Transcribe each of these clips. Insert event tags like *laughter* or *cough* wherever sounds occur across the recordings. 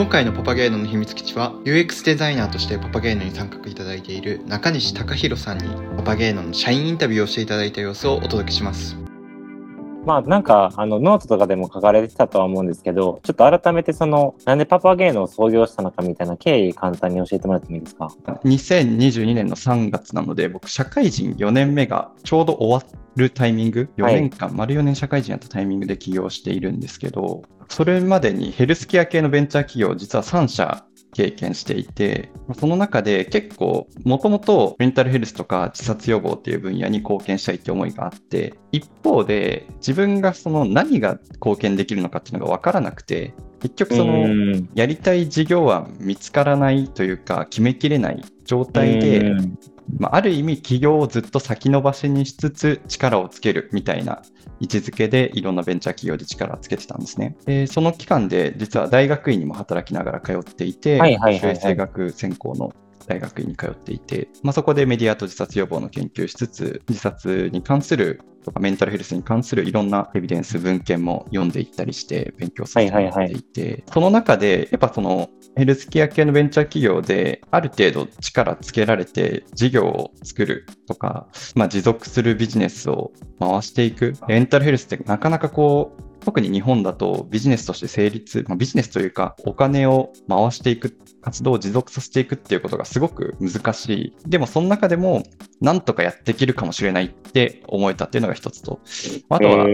今回のパパゲーノの秘密基地は UX デザイナーとしてパパゲーノに参画いただいている中西高大さんにパパゲーノの社員インタビューをしていただいた様子をお届けします。まあなんかあのノートとかでも書かれてたとは思うんですけど、ちょっと改めてそのなんでパパゲーノを創業したのかみたいな経緯簡単に教えてもらってもいいですか？2022年の3月なので、僕、社会人4年目がちょうど終わるタイミング、4年間、丸4年社会人やったタイミングで起業しているんですけど、それまでにヘルスケア系のベンチャー企業、実は3社経験していて、その中で結構、もともとメンタルヘルスとか自殺予防っていう分野に貢献したいって思いがあって、一方で自分がその何が貢献できるのかっていうのが分からなくて、結局その、うん。やりたい事業案見つからないというか、決めきれない状態で、うんまあ、ある意味企業をずっと先延ばしにしつつ力をつけるみたいな位置づけでいろんなベンチャー企業で力をつけてたんですね。でその期間で実は大学院にも働きながら通っていて、はいはいはい生学専攻の大学院に通っていて、まあ、そこでメディアと自殺予防の研究しつつ、自殺に関するとかメンタルヘルスに関するいろんなエビデンス文献も読んでいったりして勉強させていて、その中でやっぱそのヘルスケア系のベンチャー企業である程度力つけられて事業を作るとか、まあ、持続するビジネスを回していく。メンタルヘルスってなかなかこう、特に日本だとビジネスとして成立、まあ、ビジネスというかお金を回していく、活動を持続させていくっていうことがすごく難しい。でもその中でもなんとかやっていけるかもしれないって思えたっていうのが一つと、あとは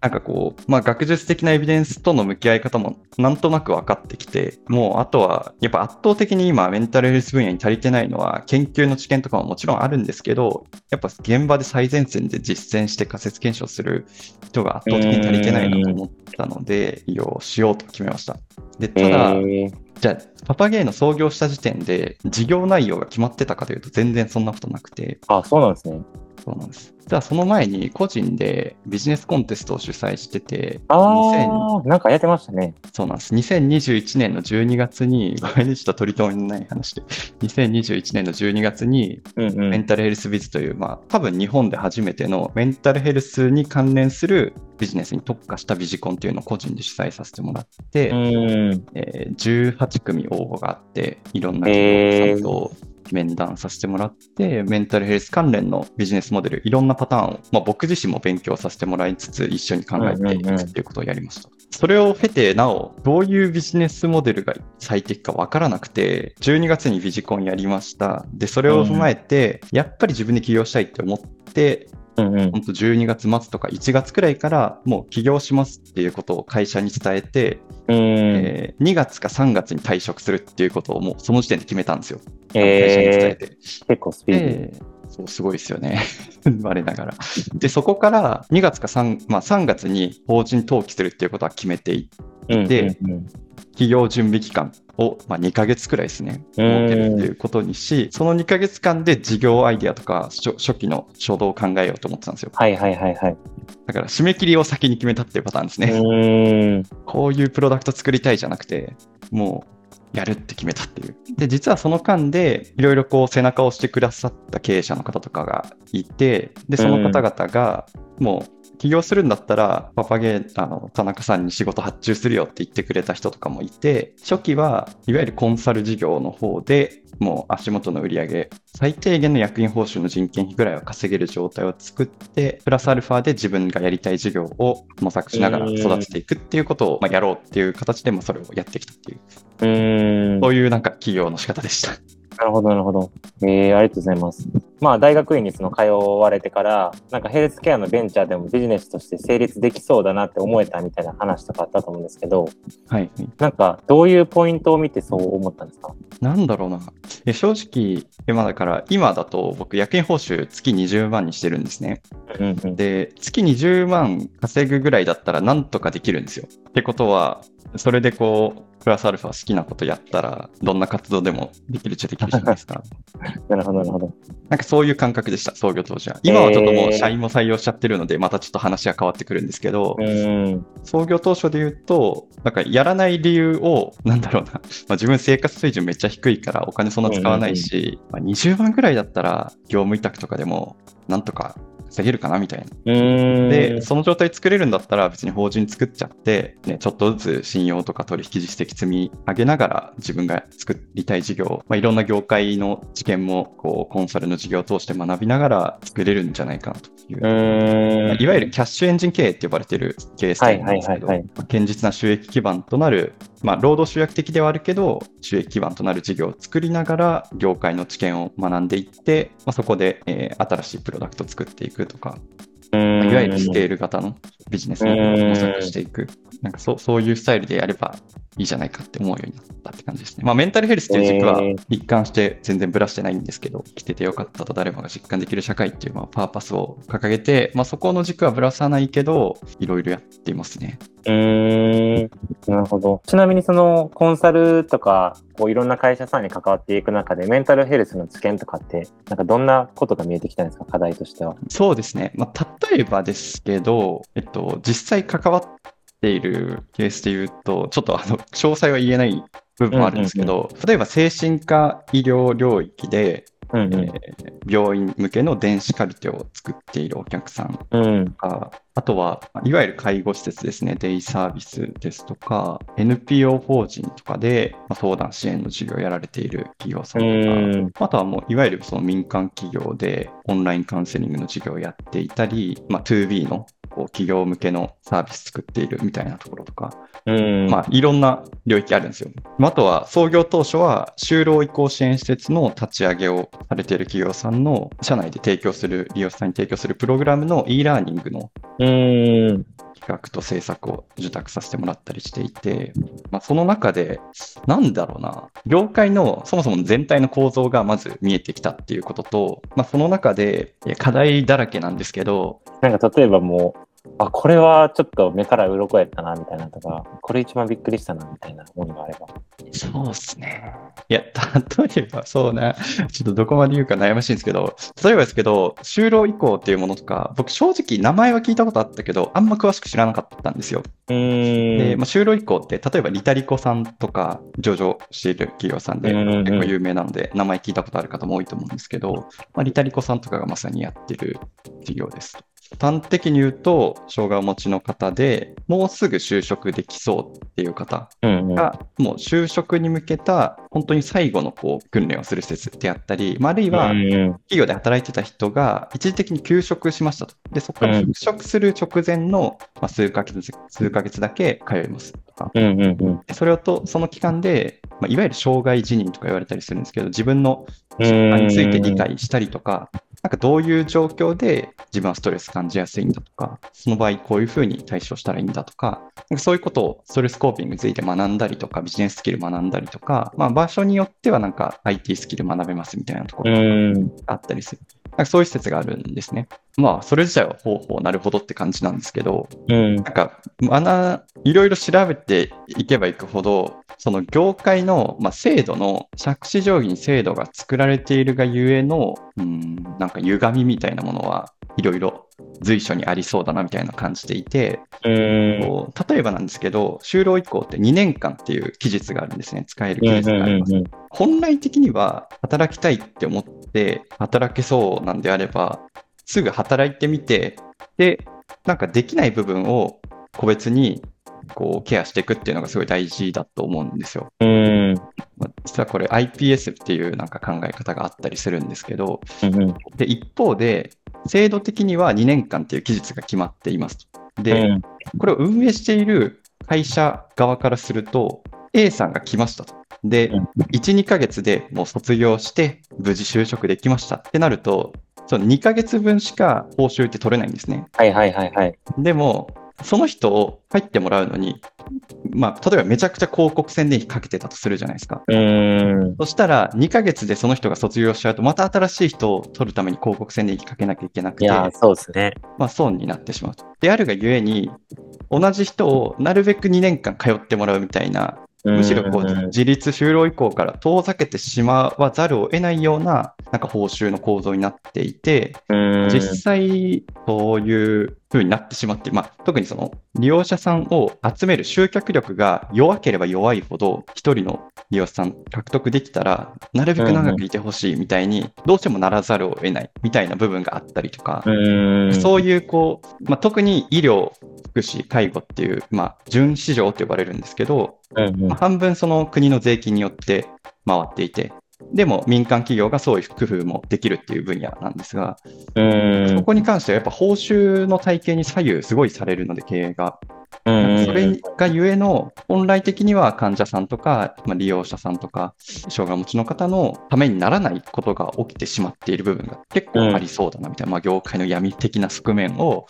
なんかこう、まあ、学術的なエビデンスとの向き合い方もなんとなく分かってきて、もうあとは、やっぱ圧倒的に今メンタルヘルス分野に足りてないのは、研究の知見とかももちろんあるんですけど、やっぱ現場で最前線で実践して仮説検証する人が圧倒的に足りてないなと思ったので、利用しようと決めました。で、ただ、じゃあ、パパゲーの創業した時点で、事業内容が決まってたかというと、全然そんなことなくて、あ、そうなんですね。そうなんです。じゃあ、その前に個人でビジネスコンテストを主催してて、2000ああ、なんかやってましたね。そうなんです。2021年の12月に、ごめんね、ちょっと取り留めのない話で、2021年の12月に、うんうん。メンタルヘルスビズという、まあ、多分日本で初めてのメンタルヘルスに関連するビジネスに特化したビジコンっていうのを個人で主催させてもらって、うん。えー18組応募があって、いろんな企業さんと面談させてもらって、メンタルヘルス関連のビジネスモデル、いろんなパターンを、まあ、僕自身も勉強させてもらいつつ、一緒に考えていくっていうことをやりました。それを経て、なお、どういうビジネスモデルが最適かわからなくて、12月にビジコンやりました。で、それを踏まえて、やっぱり自分で起業したいって思って、うんうん。本当12月末とか1月くらいからもう起業しますっていうことを会社に伝えて、うん。えー2月か3月に退職するっていうことをもうその時点で決めたんですよ。会社に伝ええて。ー、結構スピーディー。で、そう、すごいですよね。*laughs* 我ながら。で、そこから2月か3、まあ3月に法人登記するっていうことは決めていうんでうんうん企業準備期間を、まあ、2ヶ月くらいですね、うん設けるっていうことにし、その2ヶ月間で事業アイデアとか初初期の初動を考えようと思ってたんですよ。はいはいはいはい。だから締め切りを先に決めたっていうパターンですね。うん。こういうプロダクト作りたいじゃなくて、もうやるって決めたっていう。で、実はその間で、いろいろこう背中を押してくださった経営者の方とかがいて、で、その方々が、もう、起業するんだったら、パパゲー、あの、田中さんに仕事発注するよって言ってくれた人とかもいて、初期はいわゆるコンサル事業の方で、もう足元の売り上げ、最低限の役員報酬の人件費ぐらいは稼げる状態を作って、プラスアルファで自分がやりたい事業を模索しながら育てていくっていうことを、まあ、やろうっていう形で、まあ、それをやってきたっていう、うん。そういうなんか企業の仕方でした。なるほど、なるほど。えー、ありがとうございます。まあ、大学院にその通われてから、なんかヘルスケアのベンチャーでもビジネスとして成立できそうだなって思えたみたいな話とかあったと思うんですけど、はい。なんか、どういうポイントを見てそう思ったんですか？なんだろうな。え正直、今だから、今だと僕、役員報酬月20万にしてるんですね。うんうん。で、月20万稼ぐぐらいだったらなんとかできるんですよ。ってことは、それでこう、プラスアルファ好きなことやったら、どんな活動でもできるっちゃできるじゃないですか。*laughs* なるほど、なるほど。なんかそういう感覚でした、創業当時は。今はちょっともう社員も採用しちゃってるので、またちょっと話が変わってくるんですけど、うん。創業当初で言うと、なんかやらない理由を、なんだろうな、*laughs* まあ、自分生活水準めっちゃ低いからお金そんな使わないし、まあ、20万ぐらいだったら業務委託とかでもなんとか防げるかなみたいな。で、その状態作れるんだったら別に法人作っちゃって、ね、ちょっとずつ信用とか取引実績積み上げながら自分が作りたい事業、まあ、いろんな業界の知見もこうコンサルの事業を通して学びながら作れるんじゃないかなというう。いわゆるキャッシュエンジン経営って呼ばれてる経営スタイルなんですけど、堅実な収益基盤となる、まあ、労働集約的ではあるけど、収益基盤となる事業を作りながら、業界の知見を学んでいって、まあ、そこで、えー新しいプロダクトを作っていくとか、いいわゆるスケール型のビジネスを模索していく、なんかそうそういうスタイルでやればいいじゃないかって思うようになったって感じですね。まあ、メンタルヘルスっていう軸はえー一貫して全然ぶらしてないんですけど、生きててよかったと誰もが実感できる社会っていうまあパーパスを掲げて、まあ、そこの軸はぶらさないけど、いろいろやっていますね。うーん。なるほど。ちなみにそのコンサルとか、こういろんな会社さんに関わっていく中で、メンタルヘルスの知見とかって、なんかどんなことが見えてきたんですか、課題としては。そうですね。まあ、例えばですけど、えっと、実際関わっているケースで言うと、ちょっとあの、*laughs* 詳細は言えない部分もあるんですけど、例えば精神科医療領域で、うんえー病院向けの電子カルテを作っているお客さんうん。うん。とか、あとは、いわゆる介護施設ですね、デイサービスですとか、NPO 法人とかでまあ相談支援の事業をやられている企業さんうとか、ん。あとはもういわゆるその民間企業でオンラインカウンセリングの事業をやっていたり、まあ、2B のこう企業向けのサービス作っているみたいなところとか、うん。まあ、いろんな領域あるんですよ。あとは創業当初は就労移行支援施設の立ち上げをされている企業さんの社内で提供する、利用者さんに提供するプログラムの e ラーニングのうん。企画と制作を受託させてもらったりしていて、まあ、その中で、なんだろうな、業界のそもそも全体の構造がまず見えてきたっていうことと、まあ、その中で課題だらけなんですけど、なんか例えばもう、あ、これはちょっと目から鱗やったな、みたいなとか、これ一番びっくりしたな、みたいなものがあれば。そうですね。いや、例えば、そうな、ちょっとどこまで言うか悩ましいんですけど、例えばですけど、就労移行っていうものとか、僕正直名前は聞いたことあったけど、あんま詳しく知らなかったんですよ。で、まあ、就労移行って、例えばリタリコさんとか上場している企業さんで結構有名なので、名前聞いたことある方も多いと思うんですけど、まあ、リタリコさんとかがまさにやってる事業です。端的に言うと、障害をお持ちの方でもうすぐ就職できそうっていう方うんうん。が、もう就職に向けた本当に最後のこう訓練をする施設であったり、まああるいはうんうん企業で働いてた人が一時的に休職しましたと。で、そこからうん復職する直前の、まあ、数ヶ月、数ヶ月だけ通いますとか。うんうんうん。でそれをと、その期間で、まあ、いわゆる障害辞任とか言われたりするんですけど、自分のうん疾患について理解したりとか、なんかどういう状況で自分はストレス感じやすいんだとか、その場合こういうふうに対処したらいいんだとか、なんかそういうことをストレスコーピングについて学んだりとか、ビジネススキル学んだりとか、まあ場所によってはなんか IT スキル学べますみたいなとこうろがん。あったりする。なんかそういう施設があるんですね。まあそれ自体はほうほうなるほどって感じなんですけど、うん。なんか、学、いろいろ調べていけばいくほど、その業界の、まあ、制度の、借子定規に制度が作られているがゆえの、うん、なんか歪みみたいなものはいろいろ随所にありそうだなみたいな感じていて、うん。こう例えばなんですけど、就労移行って2年間っていう期日があるんですね。使える期うん日があります。うん本来的には働きたいって思って働けそうなんであれば、すぐ働いてみて、で、なんかできない部分を個別にこうケアしていくっていうのがすごい大事だと思うんですよ。うん。まあ実はこれ iPS っていうなんか考え方があったりするんですけど、うんうん。で、一方で、制度的には2年間っていう期日が決まっていますと。で、これを運営している会社側からすると、A さんが来ましたと。でうん、1、2ヶ月でもう卒業して、無事就職できましたってなると、その2ヶ月分しか報酬って取れないんですね。はいはいはいはい。でも、その人を入ってもらうのに、まあ、例えばめちゃくちゃ広告宣伝費かけてたとするじゃないですか。うん。そしたら、2ヶ月でその人が卒業しちゃうと、また新しい人を取るために広告宣伝費かけなきゃいけなくて、いや、そうですね。まあ、損になってしまうと。であるがゆえに、同じ人をなるべく2年間通ってもらうみたいな、むしろこううん自立就労以降から遠ざけてしまわざるを得ないようななんか報酬の構造になっていて、うん。実際そういう風になってしまって、まあ、特にその利用者さんを集める集客力が弱ければ弱いほど、一人の利用者さん獲得できたら、なるべく長くいてほしいみたいに、どうしてもならざるを得ないみたいな部分があったりとか、うん。そういうこう、まあ、特に医療、福祉、介護っていう、まあ、準市場と呼ばれるんですけど、まあ半分その国の税金によって回っていて、でも民間企業がそういう工夫もできるっていう分野なんですが、うん。そこに関してはやっぱ報酬の体系に左右すごいされるので、経営が。うん。それがゆえの、本来的には患者さんとか、まあ、利用者さんとか、障害持ちの方のためにならないことが起きてしまっている部分が結構ありそうだなみたいな、まあ、業界の闇的な側面を、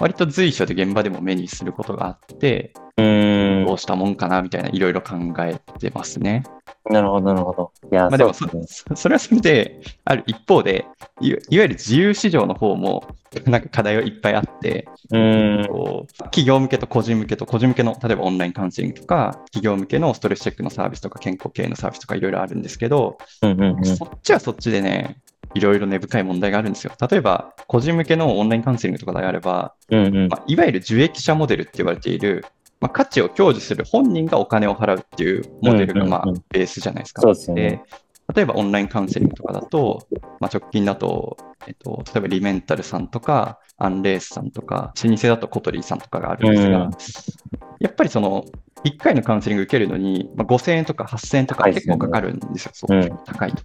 割と随所で現場でも目にすることがあって、うん。どうしたもんかなみたいな、いろいろ考えてますね。なるほど、なるほど。いや、まあ、でもそね。*laughs* それはそれで、ある一方でい、いわゆる自由市場の方も、*laughs* なんか課題はいっぱいあって、うん。こう企業向けと個人向けと、個人向けの、例えばオンラインカウンセリングとか、企業向けのストレスチェックのサービスとか、健康系のサービスとかいろいろあるんですけど、うんうんうん。そっちはそっちでね、いろいろ根深い問題があるんですよ。例えば、個人向けのオンラインカウンセリングとかであれば、うんうんまあ、いわゆる受益者モデルって言われている、まあ、価値を享受する本人がお金を払うっていうモデルが、まあベースじゃないですか。で例えばオンラインカウンセリングとかだと、まあ、直近だと、えっと、例えばリメンタルさんとか、アンレースさんとか、老舗だとコトリーさんとかがあるんですが、うんやっぱりその、1回のカウンセリング受けるのに、まあ、5000円とか8000円とか結構かかるんですよ。そううん高いと。い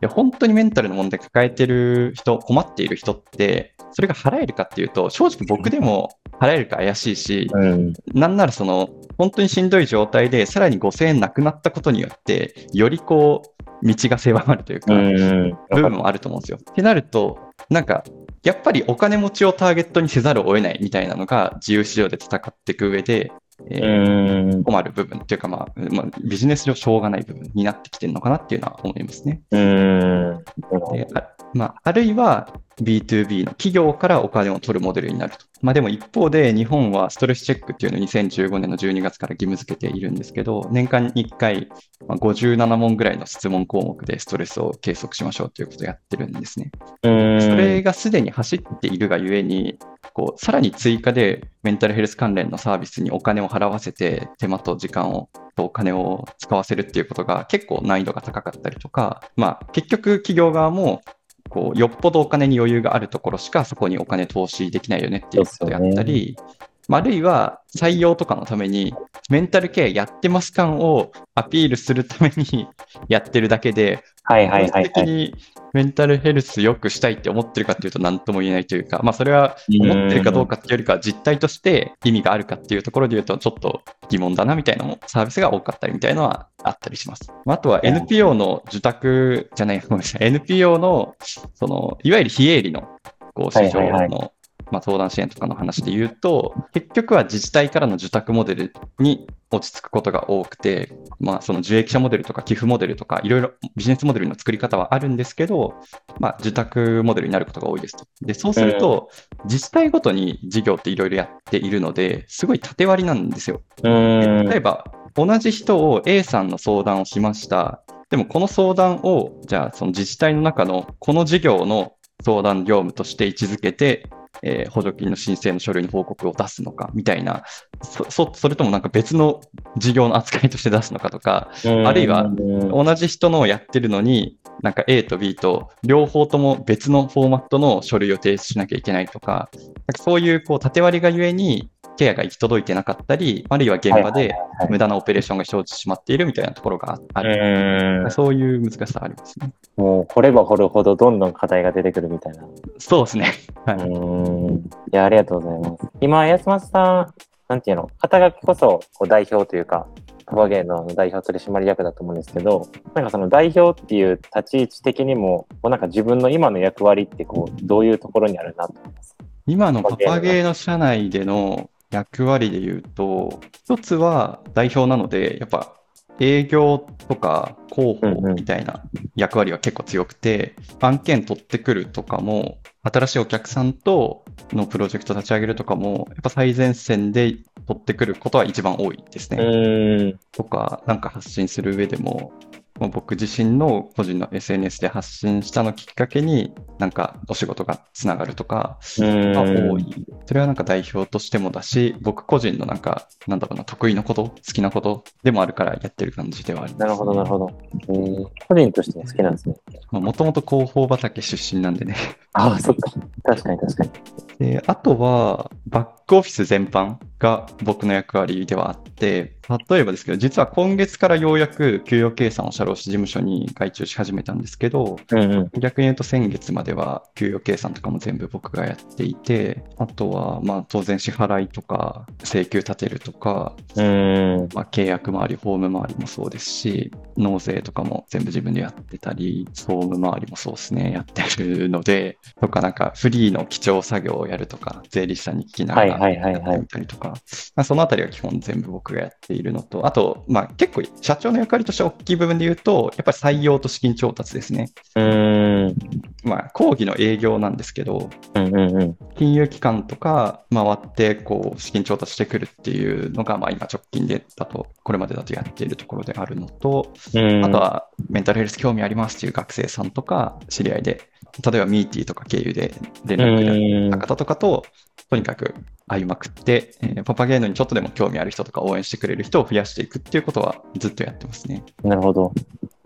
や、本当にメンタルの問題抱えてる人、困っている人って、それが払えるかっていうと、正直僕でも払えるか怪しいし、うん。なんならその、本当にしんどい状態で、さらに5000円なくなったことによって、よりこう、道が狭まるというか、うん。部分もあると思うんですよ。ってなると、なんか、やっぱりお金持ちをターゲットにせざるを得ないみたいなのが自由市場で戦っていく上で、えーうん。困る部分っていうか、まあ、まあ、ビジネス上しょうがない部分になってきてるのかなっていうのは思いますね。うん。であまあ、あるいは B2B の企業からお金を取るモデルになると。まあ、でも一方で日本はストレスチェックっていうのを2015年の12月から義務付けているんですけど、年間に1回、まあ、57問ぐらいの質問項目でストレスを計測しましょうということをやってるんですね。うん。それがすでに走っているがゆえに、こう、さらに追加でメンタルヘルス関連のサービスにお金を払わせて、手間と時間を、とお金を使わせるっていうことが結構難易度が高かったりとか、まあ、結局企業側も、こう、よっぽどお金に余裕があるところしかそこにお金投資できないよねっていうことであったり、ね。あ、あるいは採用とかのために、メンタルケアやってます感をアピールするために *laughs* やってるだけで、はいはいはいはい。にメンタルヘルス良くしたいって思ってるかっていうと何とも言えないというか、まあそれは思ってるかどうかっていうよりかは実態として意味があるかっていうところで言うとちょっと疑問だなみたいなのもサービスが多かったりみたいなのはあったりします。あとは NPO の受託じゃない、ごめんなさい、NPO のそのいわゆる非営利のこう市場のまあ、相談支援とかの話で言うと、結局は自治体からの受託モデルに落ち着くことが多くて、まあ、その受益者モデルとか寄付モデルとか、いろいろビジネスモデルの作り方はあるんですけど、まあ、受託モデルになることが多いですと。で、そうすると、自治体ごとに事業っていろいろやっているので、すごい縦割りなんですよ。うん。例えば、同じ人を A さんの相談をしました。でも、この相談を、じゃあ、その自治体の中のこの事業の相談業務として位置づけて、えー補助金の申請の書類の報告を出すのかみたいな、そそそれともなんか別の事業の扱いとして出すのかとか、あるいはうん同じ人のをやってるのに、なんか A と B と両方とも別のフォーマットの書類を提出しなきゃいけないとか、なんかそういうこう縦割りがゆえにケアが行き届いてなかったり、あるいは現場で無駄なオペレーションが生じてしまっているみたいなところがある。うん。そういう難しさがありますね。もう掘れば掘るほどどんどん課題が出てくるみたいな。そうですね。はい。うん。いや、ありがとうございます。今、安松さん、なんていうの、肩書きこそこう代表というか、パパゲーの代表取締役だと思うんですけど、なんかその代表っていう立ち位置的にも、こうなんか自分の今の役割ってこう、どういうところにあるなと思います。今のパパゲーの社内での役割で言うと、一つは代表なので、やっぱ営業とか広報みたいな役割は結構強くて、案件取ってくるとかも、新しいお客さんとのプロジェクト立ち上げるとかも、やっぱ最前線で取ってくることは一番多いですね。うん。とか、なんか発信する上でも、もう僕自身の個人の SNS で発信したのきっかけに、なんかお仕事がつながるとかうんが多い。それはなんか代表としてもだし、僕個人のなんか、なんだろうな、得意なこと、好きなことでもあるからやってる感じではあります、なるほど、なるほど。えー個人としても好きなんですね。もともと広報畑出身なんでね。ああ、そっか。確かに確かに。で、あとは、バックオフィス全般が僕の役割ではあって、例えばですけど、実は今月からようやく給与計算を社労士事務所に外注し始めたんですけど、うんうん。逆に言うと先月までは給与計算とかも全部僕がやっていて、あとはまあ当然支払いとか請求立てるとか、うーん。まあ、契約周り、法務周りもそうですし、納税とかも全部自分でやってたり、総務周りもそうですね、やってるので、とかなんかフリーの基調作業をやるとか、税理士さんに聞きながらはいはいはいはいやってみたりとか、まあ、そのあたりは基本全部僕がやっているのと、あと、まあ結構社長の役割として大きい部分で言うと、やっぱり採用と資金調達ですね。うーん。まあ講義の営業なんですけど、うんうんうん。金融機関とか回ってこう資金調達してくるっていうのが、まあ、今直近でだと、これまでだとやっているところであるのと、うんあとはメンタルヘルス興味ありますっていう学生さんとか知り合いで、例えばミーティーとか経由で連絡でた方とかと、とにかく会いまくって、えーパパゲーノにちょっとでも興味ある人とか応援してくれる人を増やしていくっていうことはずっとやってますね。なるほど。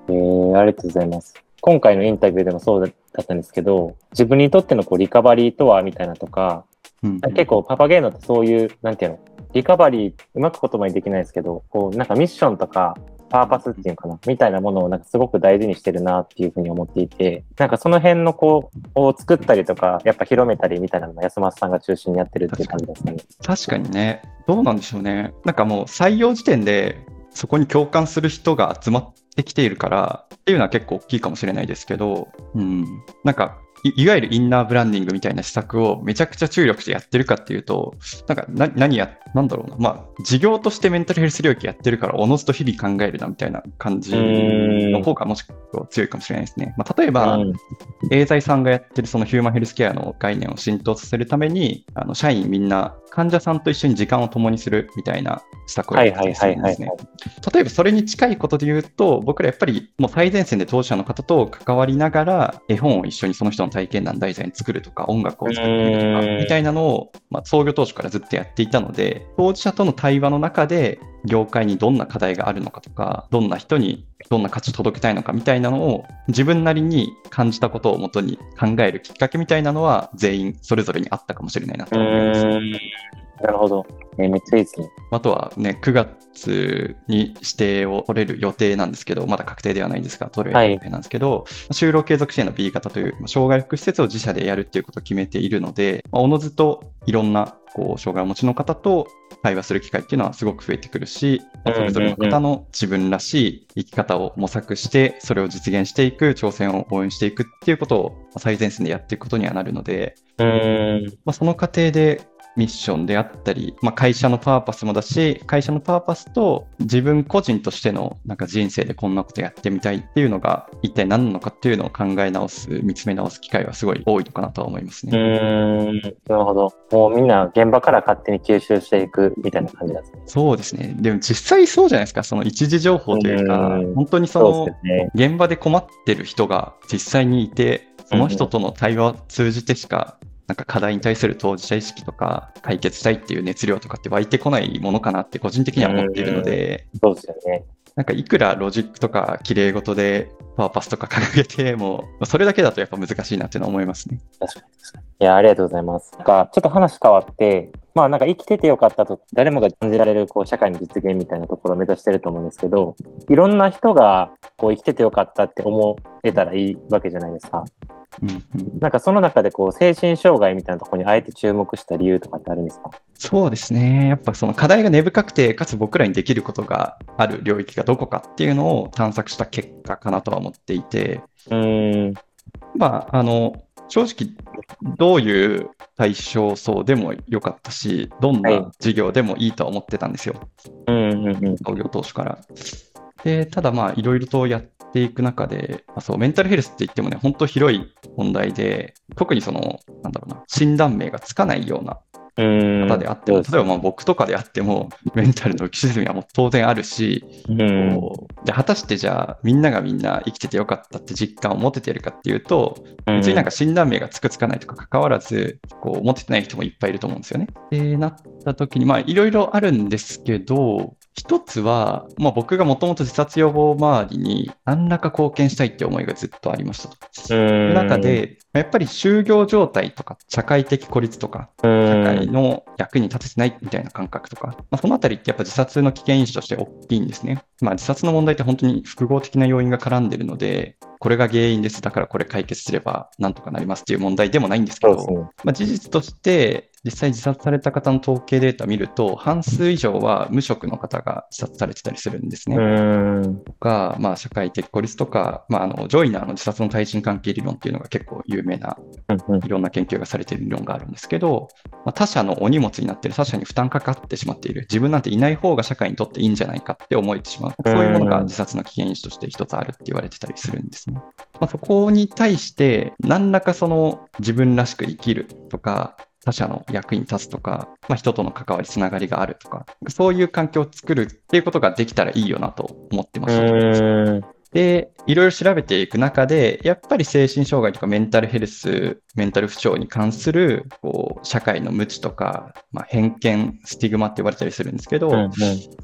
えー、ありがとうございます。今回のインタビューでもそうだったんですけど、自分にとってのこうリカバリーとはみたいなとか、うん結構パパゲーノってそういう、なんていうの、リカバリー、うまく言葉にできないですけど、こう、なんかミッションとか、パーパスっていうのかな、みたいなものをなんかすごく大事にしてるなっていうふうに思っていて、なんかその辺のこう、を作ったりとか、やっぱ広めたりみたいなのが安松さんが中心にやってるっていう感じですかね。確かにね、どうなんでしょうね。なんかもう採用時点でそこに共感する人が集まってきているからっていうのは結構大きいかもしれないですけど、うん、なんかいいわゆるインナーブランディングみたいな施策をめちゃくちゃ注力してやってるかっていうと、なんかな何や、なんだろうな、まあ、事業としてメンタルヘルス領域やってるから、おのずと日々考えるなみたいな感じの方がもしかしたら強いかもしれないですね。まあ、例えば、うん。エーザイさんがやってるそのヒューマンヘルスケアの概念を浸透させるために、あの社員みんな患者さんと一緒に時間を共にするみたいな施策をやってたりんですねはい。例えばそれに近いことで言うと、僕らやっぱりもう最前線で当事者の方と関わりながら、絵本を一緒にその人の体験談題材に作るとか、音楽を作ってみるとか、うんみたいなのを、まあ、創業当初からずっとやっていたので、当事者との対話の中で、業界にどんな課題があるのかとか、どんな人にどんな価値を届けたいのかみたいなのを自分なりに感じたことをもとに考えるきっかけみたいなのは全員それぞれにあったかもしれないなとう思います。なるほど。えーめっちゃいいですね。あとはね、9月に指定を取れる予定なんですけど、まだ確定ではないんですが、取れる予定なんですけど、就労継続支援の B 型という、まあ障害福祉施設を自社でやるっていうことを決めているので、まあおのずといろんなこう障害をお持ちの方と対話する機会っていうのはすごく増えてくるし、まあそれぞれの方の自分らしい生き方を模索して、それを実現していく、挑戦を応援していくっていうことをまあ最前線でやっていくことにはなるので、うーん。まあ、その過程でミッションであったり、まあ、会社のパーパスもだし、会社のパーパスと自分個人としてのなんか人生でこんなことやってみたいっていうのが一体何なのかっていうのを考え直す、見つめ直す機会はすごい多いのかなとは思いますうね。ーん。なるほど。もうみんな現場から勝手に吸収していくみたいな感じなんですね。そうですね。でも実際そうじゃないですか。その一時情報というかうん、本当にその。現場で困ってる人が実際にいて、その人との対話を通じてしか、なんか課題に対する当事者意識とか、解決したいっていう熱量とかって湧いてこないものかなって個人的には思っているので、そうですよね。なんかいくらロジックとか綺麗事でパワーパスとか掲げても、それだけだとやっぱ難しいなっていうのは思いますね。確かに確かに。いや、ありがとうございます。なんか、ちょっと話変わって、まあなんか生きててよかったと、誰もが感じられる、こう、社会の実現みたいなところを目指してると思うんですけど、いろんな人が、こう、生きててよかったって思えたらいいわけじゃないですか。なんかその中で、こう、精神障害みたいなところにあえて注目した理由とかってあるんですか？そうですね。やっぱその課題が根深くて、かつ僕らにできることがある領域がどこかっていうのを探索した結果かなとは思っていて、うーん。まあ、あの、正直、どういう対象層でもよかったし、どんはいな事業でもいいとは思ってたんですよ。うんうんうん。創業当初から。で、ただまあ、いろいろとやっていく中で、まあそう、メンタルヘルスって言ってもね、本当広い問題で、特にその、なんだろうな、診断名がつかないようなうん。方であっても、例えばまあ僕とかであっても、メンタルの浮き沈みはもう当然あるし、うん。こうじゃあ果たしてじゃあみんながみんな生きててよかったって実感を持ててるかっていうと、別になんか診断名がつくつかないとか関わらず、こう持ててない人もいっぱいいると思うんですよね。で、なった時に、まあいろいろあるんですけど、一つは、まあ僕がもともと自殺予防周りに何らか貢献したいって思いがずっとありましたと。う。そうん中、で、やっぱり就業状態とか社会的孤立とか、社社会の役に立ててないみたいな感覚とか、まあ、そのあたりってやっぱ自殺の危険因子として大きいんですね。まあ自殺の問題って本当に複合的な要因が絡んでるので、これが原因です。だからこれ解決すればなんとかなりますっていう問題でもないんですけど。まあ、事実として実際自殺された方の統計データ見ると、半数以上は無職の方が自殺されてたりするんですね。うん。とか、まあ、社会的孤立とか、まあ、あのジョイナーの自殺の対人関係理論っていうのが結構有名ないろんな研究がされている理論があるんですけど、まあ、他者のお荷物になっている、他者に負担かかってしまっている、自分なんていない方が社会にとっていいんじゃないかって思えてしまう。そういうものが自殺の危険因子として一つあるって言われてたりするんですね。まあ、そこに対して、何らかその自分らしく生きるとか、他者の役に立つとか、まあ、人との関わり、つながりがあるとか、そういう環境を作るっていうことができたらいいよなと思ってました。うん。で、いろいろ調べていく中で、やっぱり精神障害とかメンタルヘルス、メンタル不調に関する、こう、社会の無知とか、まあ、偏見、スティグマって呼ばれたりするんですけど、うん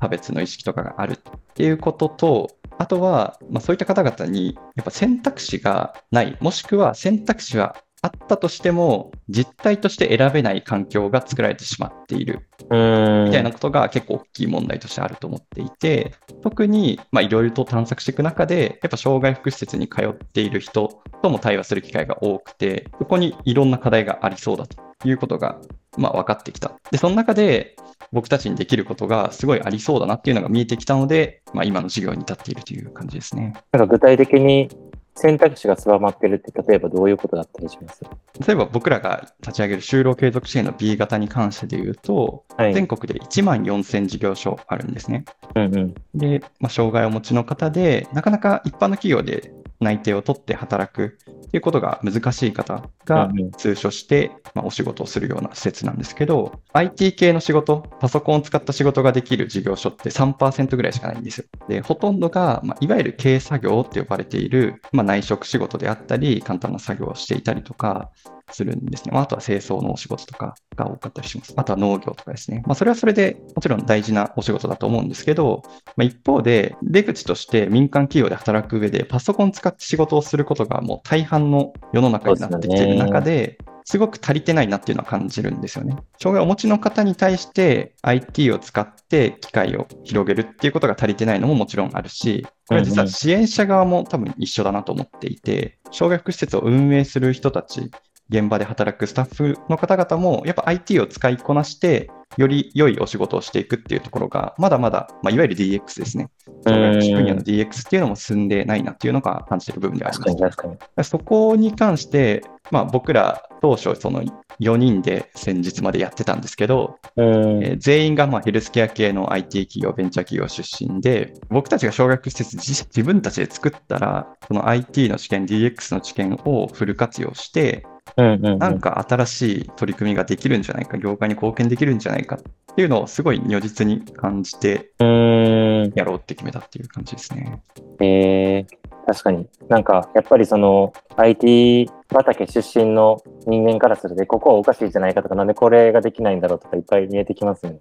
差別の意識とかがあるっていうことと、あとは、まあ、そういった方々に、やっぱ選択肢がない、もしくは選択肢はあったとしても、実態として選べない環境が作られてしまっているうん。みたいなことが結構大きい問題としてあると思っていて、特にまあいろいろと探索していく中で、やっぱ障害福祉施設に通っている人とも対話する機会が多くて、そこにいろんな課題がありそうだということがまあ分かってきた。で、その中で僕たちにできることがすごいありそうだなっていうのが見えてきたので、まあ今の授業に至っているという感じですね。なんか具体的に選択肢が狭まってるって、例えばどういうことだったりします？例えば僕らが立ち上げる就労継続支援の B 型に関してで言うと、はい。全国で1万4000事業所あるんですね。うんうん。で、まあ、障害をお持ちの方で、なかなか一般の企業で内定を取って働くっていうことが難しい方が通所して、まあ、お仕事をするような施設なんですけど、IT 系の仕事、パソコンを使った仕事ができる事業所って3%ぐらいしかないんですよ。で、ほとんどが、まあ、いわゆる軽作業って呼ばれている、まあ、内職仕事であったり、簡単な作業をしていたりとか、するんですね。まあ、あとは清掃のお仕事とかが多かったりします。あとは農業とかですね。まあ、それはそれでもちろん大事なお仕事だと思うんですけど、まあ、一方で、出口として民間企業で働く上で、パソコン使って仕事をすることがもう大半の世の中になってきている中で、すごく足りてないなっていうのは感じるんですよね。障害をお持ちの方に対して IT を使って機会を広げるっていうことが足りてないのももちろんあるし、これは実は支援者側も多分一緒だなと思っていて、障害福祉施設を運営する人たち、現場で働くスタッフの方々も、やっぱ IT を使いこなして、より良いお仕事をしていくっていうところが、まだまだ、まあ、いわゆる DX ですね。分野の DX っていうのも進んでないなっていうのが感じている部分ではあります確か。に確かに。そこに関して、まあ、僕ら当初その4人で先日までやってたんですけど、うん。えー全員がまあヘルスケア系の IT 企業、ベンチャー企業出身で、僕たちが小学施設自自分たちで作ったら、その IT の知見、DX の知見をフル活用して。なんか新しい取り組みができるんじゃないか、業界に貢献できるんじゃないかっていうのをすごい如実に感じてうーん。やろうって決めたっていう感じですね。えー、確かに。なんか、やっぱりその、IT 畑出身の人間からすると、ここはおかしいじゃないかとか、なんでこれができないんだろうとか、いっぱい見えてきますね。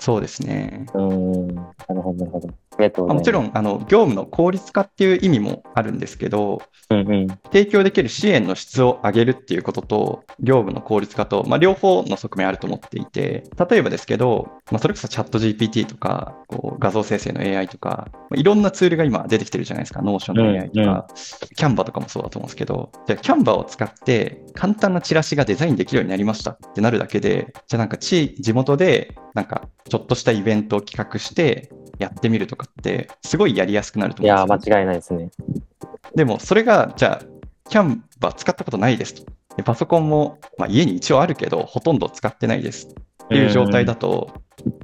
そうですね。うーん。なるほど、なるほど。もちろん、あの、業務の効率化っていう意味もあるんですけど、うんうん。提供できる支援の質を上げるっていうことと、業務の効率化と、まあ、両方の側面あると思っていて、例えばですけど、まあ、それこそチャット GPT とか、こう画像生成の AI とか、まあいろんなツールが今出てきてるじゃないですか。 Notion の AI とか、 Canva とかもそうだと思うんですけど、じゃあ Canva を使って簡単なチラシがデザインできるようになりましたってなるだけで、じゃあなんか地、地元で、なんかちょっとしたイベントを企画してやってみるとかって、すごいやりやすくなるとい思うんですよ、やー、間違いないですね。でも、それが、じゃあ、キャンバ使ったことないですと。でパソコンも、まあ、家に一応あるけど、ほとんど使ってないですっていう状態だと、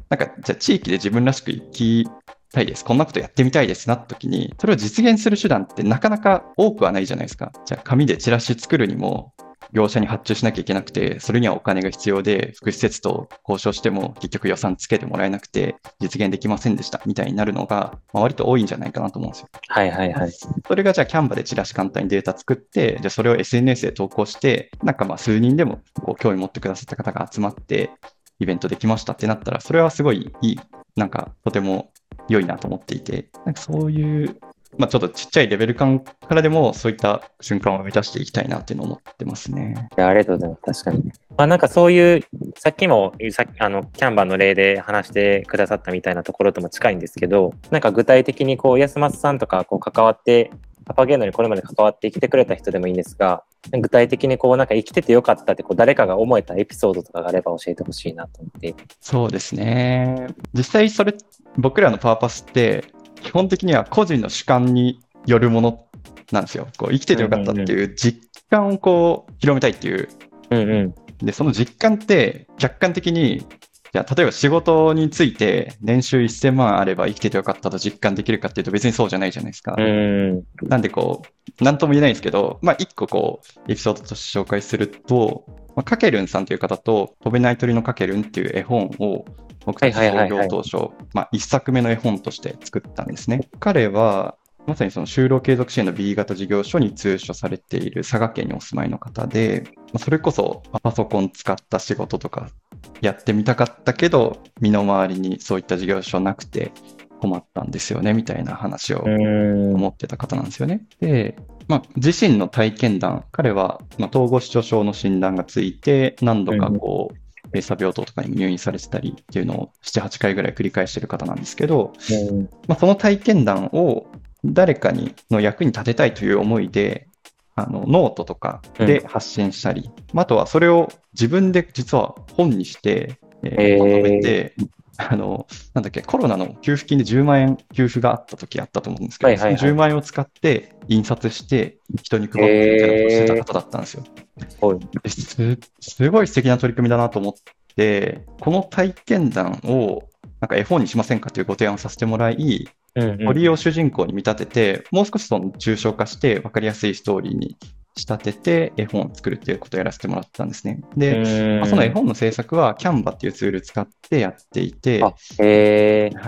なんか、じゃあ地域で自分らしく生きたいです。こんなことやってみたいですなった時に、それを実現する手段ってなかなか多くはないじゃないですか。じゃあ、紙でチラシ作るにも、業者に発注しなきゃいけなくて、それにはお金が必要で、福祉施設と交渉しても結局予算つけてもらえなくて、実現できませんでしたみたいになるのが、まあ、割と多いんじゃないかなと思うんですよ。はいはいはい。それがじゃあキャンバでチラシ簡単にデータ作って、じゃあそれを SNS で投稿して、なんかまあ数人でもこう興味持ってくださった方が集まって、イベントできましたってなったら、それはすごいいい、なんかとても良いなと思っていて、なんかそういう、まあちょっとちっちゃいレベル感からでもそういった瞬間を生み出していきたいなっていうのを思ってますね。いや、ありがとうございます。確かに。まあなんかそういう、さっきも、さっきあの、キャンバーの例で話してくださったみたいなところとも近いんですけど、なんか具体的にこう、安松さんとかこう関わって、パパゲーノにこれまで関わってきてくれた人でもいいんですが、具体的にこうなんか生きててよかったってこう誰かが思えたエピソードとかがあれば教えてほしいなと思って。そうですね。実際それ、僕らのパーパスって、基本的には個人の主観によるものなんですよ。こう生きててよかったっていう実感をこう広めたいっていう。うんうん。で、その実感って客観的に、じゃあ例えば仕事について年収1000万あれば生きててよかったと実感できるかっていうと別にそうじゃないじゃないですか。うん。なんでこう、なんとも言えないんですけど、まあ一個こう、エピソードとして紹介すると、まあ、かけるんさんという方と、飛べない鳥のかけるんっていう絵本を、僕たち創業当初、まあ一作目の絵本として作ったんですね。彼は、まさにその就労継続支援の B 型事業所に通所されている佐賀県にお住まいの方で、まあそれこそまあパソコン使った仕事とかやってみたかったけど、身の回りにそういった事業所なくて困ったんですよね、みたいな話をうん。思ってた方なんですよね。で、まあ、自身の体験談、彼は、まあ、統合失調症の診断がついて、何度かこう、閉鎖病棟とかにも入院されてたりっていうのを7、8回ぐらい繰り返してる方なんですけど、うん。まあ、その体験談を誰かにの役に立てたいという思いで、あのノートとかで発信したり、まああとはそれを自分で実は本にして、えーまとめて、*laughs* あの、なんだっけ、コロナの給付金で10万円給付があった時あったと思うんですけど、はいはいはいその10万円を使って印刷して人に配ってみたいなことをしてた方だったんですよ。はいですすごい素敵な取り組みだなと思って、この体験談をなんか絵本にしませんかというご提案をさせてもらい、うんうん。鳥を主人公に見立てて、もう少しその抽象化して分かりやすいストーリーに仕立てて絵本を作るっていうことをやらせてもらったんですね。で、うんまあその絵本の制作は Canva っていうツール使ってやっていて。は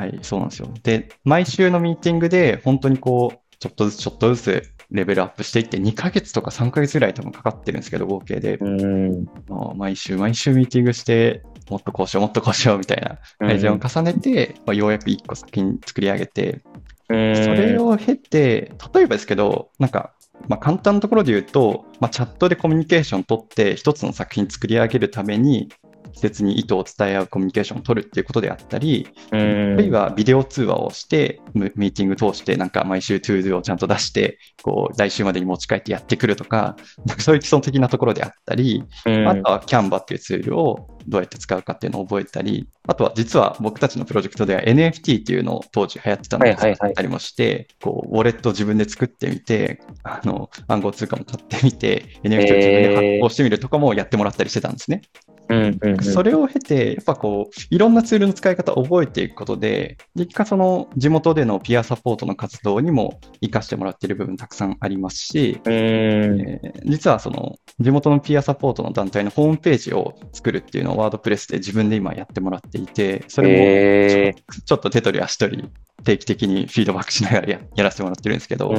い、そうなんですよ。で、毎週のミーティングで本当にこう、ちょっとずつちょっとずつレベルアップしていって、2ヶ月とか3ヶ月ぐらい多分かかってるんですけど、合計で。うん。もう毎週毎週ミーティングして、もっとこうしよう、もっとこうしようみたいな改善を重ねて、まあ、ようやく1個作品作り上げて、うんそれを経て、例えばですけど、なんか、まあ、簡単なところで言うと、まあ、チャットでコミュニケーション取って、一つの作品作り上げるために、施設に意図を伝え合うコミュニケーションを取るっていうことであったり、うん。あるいはビデオ通話をして、ミミーティング通して、なんか毎週 ToDo をちゃんと出して、こう、来週までに持ち帰ってやってくるとか、なんかそういう基礎的なところであったり、うん。あとは Canva っていうツールをどうやって使うかっていうのを覚えたり、あとは実は僕たちのプロジェクトでは NFT っていうのを当時流行ってたので使ったりもして、こう、ウォレットを自分で作ってみて、あの、暗号通貨も買ってみて、NFT を自分で発行してみるとかもやってもらったりしてたんですね。うんうんうん。それを経て、やっぱこう、いろんなツールの使い方を覚えていくことで、結果その地元でのピアサポートの活動にも活かしてもらっている部分たくさんありますし、うん。えー実はその地元のピアサポートの団体のホームページを作るっていうのをワードプレスで自分で今やってもらっていて、それもへちょちょっと手取り足取り定期的にフィードバックしながらややらせてもらってるんですけど、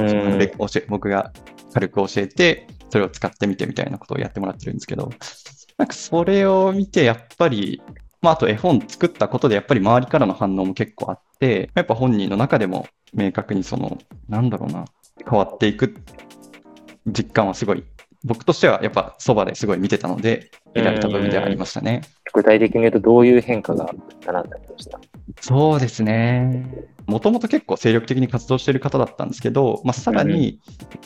僕が軽く教えて、それを使ってみてみたいなことをやってもらってるんですけど、*laughs* なんかそれを見てやっぱり、まあ、あと絵本作ったことでやっぱり周りからの反応も結構あって、やっぱ本人の中でも明確にその、なんだろうな、変わっていく実感はすごい、僕としてはやっぱそばですごい見てたので、見られた部分ではありましたね。具体的に言うとどういう変化が並んだりましたそうですね。もともと結構精力的に活動している方だったんですけど、まあ、さらに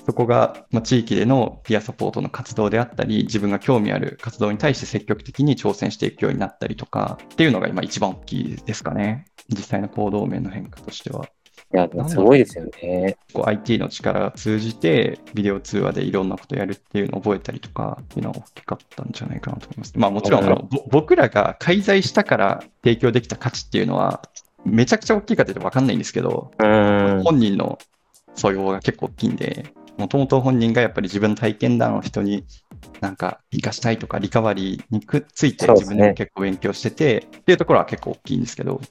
そこが、まあ、地域でのピアサポートの活動であったり、自分が興味ある活動に対して積極的に挑戦していくようになったりとかっていうのが今一番大きいですかね。実際の行動面の変化としては。いや、すごいですよね。こう IT の力が通じて、ビデオ通話でいろんなことやるっていうのを覚えたりとかっていうのは大きかったんじゃないかなと思います。まあもちろんあの、ぼ僕らが介在したから提供できた価値っていうのは、めちゃくちゃ大きいかというと分かんないんですけど、うん。本人の素養が結構大きいんで、もともと本人がやっぱり自分の体験談を人になんか活かしたいとか、リカバリーにくっついて自分でも結構勉強してて、っていうところは結構大きいんですけど、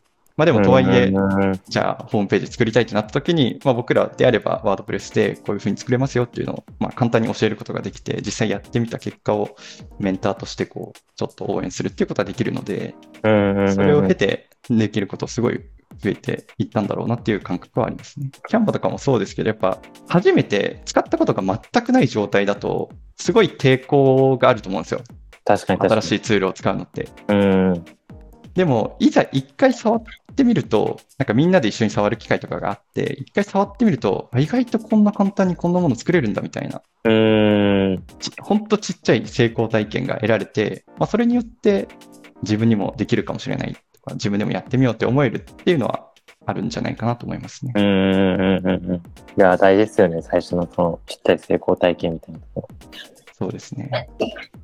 まあでもとはいえ、じゃあホームページ作りたいってなった時に、まあ、僕らであればワードプレスでこういうふうに作れますよっていうのを、まあ、簡単に教えることができて、実際やってみた結果をメンターとしてこう、ちょっと応援するっていうことができるので、それを経てできることすごい増えていったんだろうなっていう感覚はありますね。キャンバとかもそうですけど、やっぱ初めて使ったことが全くない状態だと、すごい抵抗があると思うんですよ。確かに確かに。新しいツールを使うのって。うん。でも、いざ一回触ってみると、なんかみんなで一緒に触る機会とかがあって、一回触ってみると、あ意外とこんな簡単にこんなもの作れるんだみたいな、うん。ちほんとちっちゃい成功体験が得られて、まあ、それによって自分にもできるかもしれないとか、自分でもやってみようって思えるっていうのはあるんじゃないかなと思いますねう。んうんうんうん。いや、大事ですよね。最初のそのちっちゃい成功体験みたいなところ。そうですね。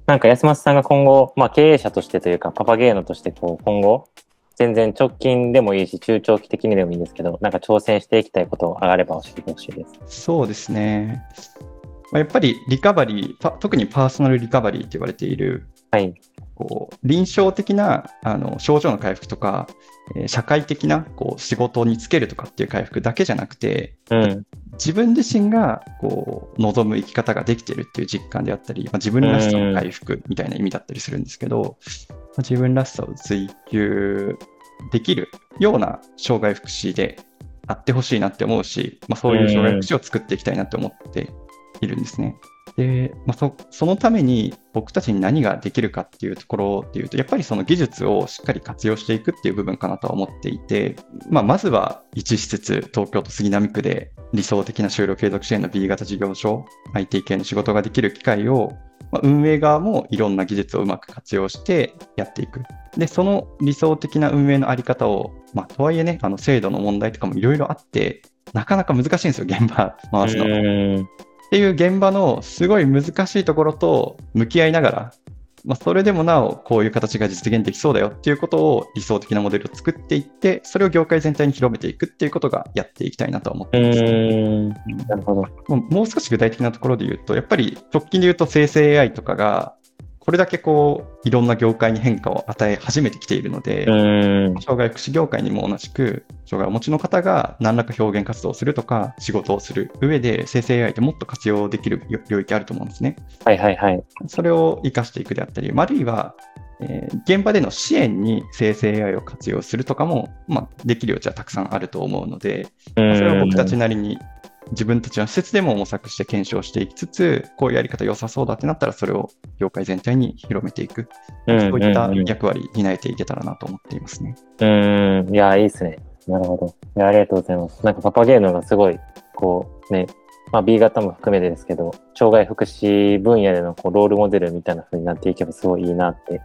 なんか安松さんが今後、まあ経営者としてというか、パパゲーノとしてこう今後、全然直近でもいいし、中長期的にでもいいんですけど、なんか挑戦していきたいことがあれば教えてほしいです。そうですね。まあやっぱりリカバリー、パ特にパーソナルリカバリーと言われているはい。こう臨床的なあの症状の回復とか、えー社会的なこう仕事に就けるとかっていう回復だけじゃなくて、うん。自分自身がこう望む生き方ができてるっていう実感であったり、まあ、自分らしさの回復みたいな意味だったりするんですけど、まあ自分らしさを追求できるような障害福祉であってほしいなって思うし、まあ、そういう障害福祉を作っていきたいなって思っているんですね。で、まあ、そそのために僕たちに何ができるかっていうところっていうと、やっぱりその技術をしっかり活用していくっていう部分かなとは思っていて、まあ、まずは一施設、東京都杉並区で理想的な就労継続支援の B 型事業所、IT 系の仕事ができる機会を、まあ、運営側もいろんな技術をうまく活用してやっていく。で、その理想的な運営のあり方を、まあ、とはいえね、あの制度の問題とかもいろいろあって、なかなか難しいんですよ、現場回すの。うん。っていう現場のすごい難しいところと向き合いながら、まあ、それでもなおこういう形が実現できそうだよっていうことを理想的なモデルを作っていって、それを業界全体に広めていくっていうことがやっていきたいなとは思ってうます、ん。なるほど。もう少し具体的なところで言うと、やっぱり直近で言うと生成 AI とかが、これだけこういろんな業界に変化を与え始めてきているので、うん。障害福祉業界にも同じく、障害をお持ちの方が何らか表現活動をするとか、仕事をする上で、生成 AI ってもっと活用できる領域あると思うんですね。はいはいはい。それを活かしていくであったり、あるいは、えー現場での支援に生成 AI を活用するとかも、まあ、できる余地はたくさんあると思うので、まあそれは僕たちなりに自分たちの施設でも模索して検証していきつつ、こういうやり方良さそうだってなったら、それを業界全体に広めていく、うんそういったうんうん役割担えていけたらなと思っていますね。うん。いや、いいですね。なるほど。いや、ありがとうございます。なんかパパゲーノがすごい、こうね、まあ B 型も含めてですけど、障害福祉分野でのこうロールモデルみたいな風になっていけばすごいいいなって、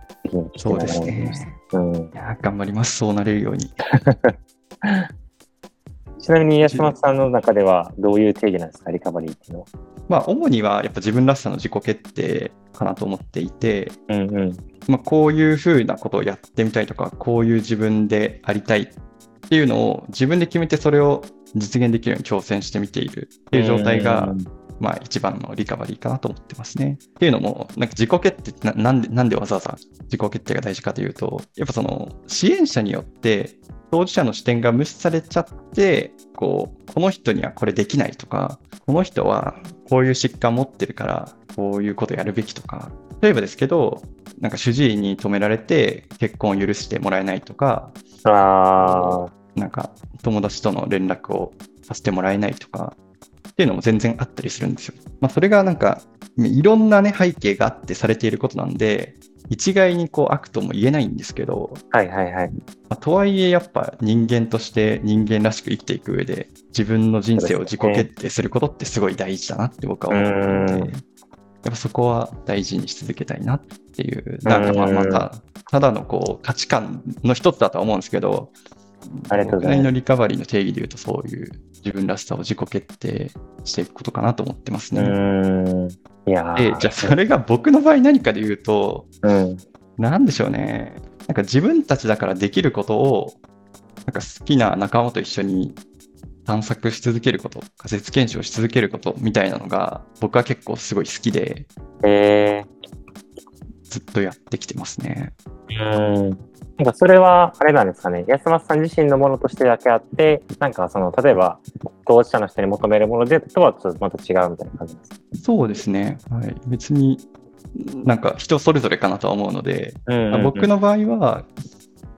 そうです。ね。うん。いやー頑張ります。そうなれるように。*laughs* ちなみに安松さんの中ではどういう定義なんですか、リカバリーっていうのは。まあ、主にはやっぱ自分らしさの自己決定かなと思っていて、うんうん。まあ、こういうふうなことをやってみたいとか、こういう自分でありたいっていうのを自分で決めてそれを実現できるように挑戦してみているっていう状態が、まあ一番のリカバリーかなと思ってますね。っていうのも、なんか自己決定ってななんでなんでわざわざ自己決定が大事かというと、やっぱその支援者によって当事者の視点が無視されちゃって、こう、この人にはこれできないとか、この人はこういう疾患持ってるから、こういうことやるべきとか、例えばですけど、なんか主治医に止められて結婚を許してもらえないとか、ああ、なんか友達との連絡をさせてもらえないとかっていうのも全然あったりするんですよ。まあ、それがなんかいろんなね背景があってされていることなんで一概にこう悪とも言えないんですけど、はいはいはい。まあとはいえやっぱ人間として人間らしく生きていく上で自分の人生を自己決定することってすごい大事だなって僕は思っているのうんで、やっぱそこは大事にし続けたいなっていう、なんかまあまたただのこう価値観の一つだとは思うんですけど、ありがとうございますのリカバリーの定義で言うとそういう自分らしさを自己決定していくことかなと思ってますうね。いやじゃあそれが僕の場合何かで言うと、うん。なんでしょうね。なんか自分たちだからできることを、なんか好きな仲間と一緒に探索し続けること、仮説検証し続けることみたいなのが、僕は結構すごい好きで、えずっとやってきてますね。うん。なんかそれは、あれなんですかね、安松さん自身のものとしてだけあって、なんかその、例えば、当事者の人に求めるものでとはちょっとまた違うみたいな感じですか？そうですね。はい。別に、なんか人それぞれかなとは思うので、うんうん僕の場合は、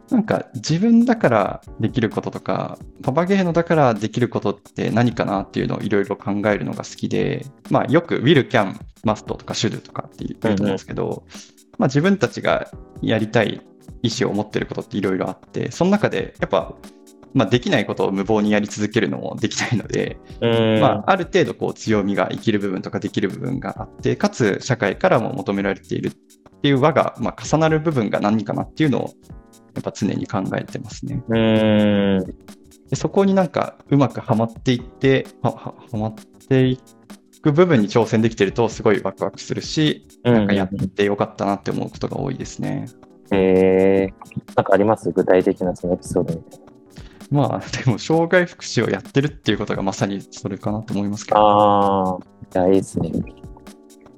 なんか自分だからできることとか、パパゲーノだからできることって何かなっていうのをいろいろ考えるのが好きで、まあよく will, can, must とか should とかって言うと思うんですけど、まあ自分たちがやりたい意思を持ってることっていろいろあって、その中でやっぱ、まあ、できないことを無謀にやり続けるのもできないので、うん。まあ、ある程度こう強みが生きる部分とかできる部分があって、かつ社会からも求められているっていう輪が、まあ、重なる部分が何かなっていうのをやっぱ常に考えてますね。うん。でそこになんかうまくはまっていって、はまっていく部分に挑戦できてるとすごいワクワクするし、なんかやってよかったなって思うことが多いですね。えー、なんかあります？具体的なそのエピソードみたいな。まあでも障害福祉をやってるっていうことがまさにそれかなと思いますけど、ああ、いや、いいですね。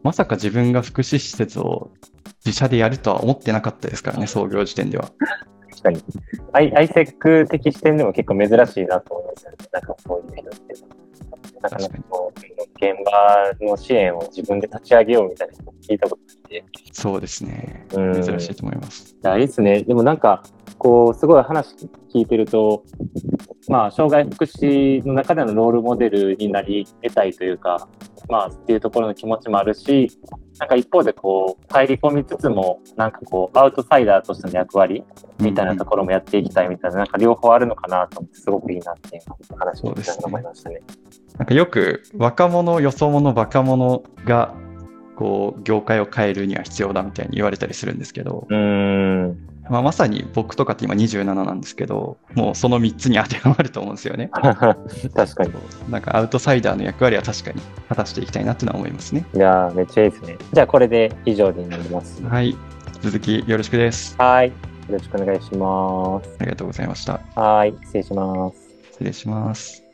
まさか自分が福祉施設を自社でやるとは思ってなかったですからね、創業時点では。確かに。アイアイセック的視点でも結構珍しいなと思いますよね。なんかそういう人って。なかなかこう、現場の支援を自分で立ち上げようみたいなの聞いたことないんで。そうですね。うん珍しいと思います。いや、いいですね。でもなんか、こう、すごい話聞いてると、まあ、障害福祉の中でのロールモデルになり得たいというか、まあ、っていうところの気持ちもあるし、なんか一方でこう、入り込みつつも、なんかこう、アウトサイダーとしての役割みたいなところもやっていきたいみたいな、なんか両方あるのかなと思って、すごくいいなっていう話を聞きながら思いましたね。なんかよく若者、よそ者、バカ者がこう業界を変えるには必要だみたいに言われたりするんですけど、うーん。まあ、まさに僕とかって今27なんですけど、もうその3つに当てはまると思うんですよね。*laughs* 確かに。なんかアウトサイダーの役割は確かに果たしていきたいなっていうのは思いますね。いやー、めっちゃいいですね。じゃあ、これで以上になります。はい。続きよろしくです。はい。よろしくお願いします。ありがとうございました。はい。失礼します。失礼します。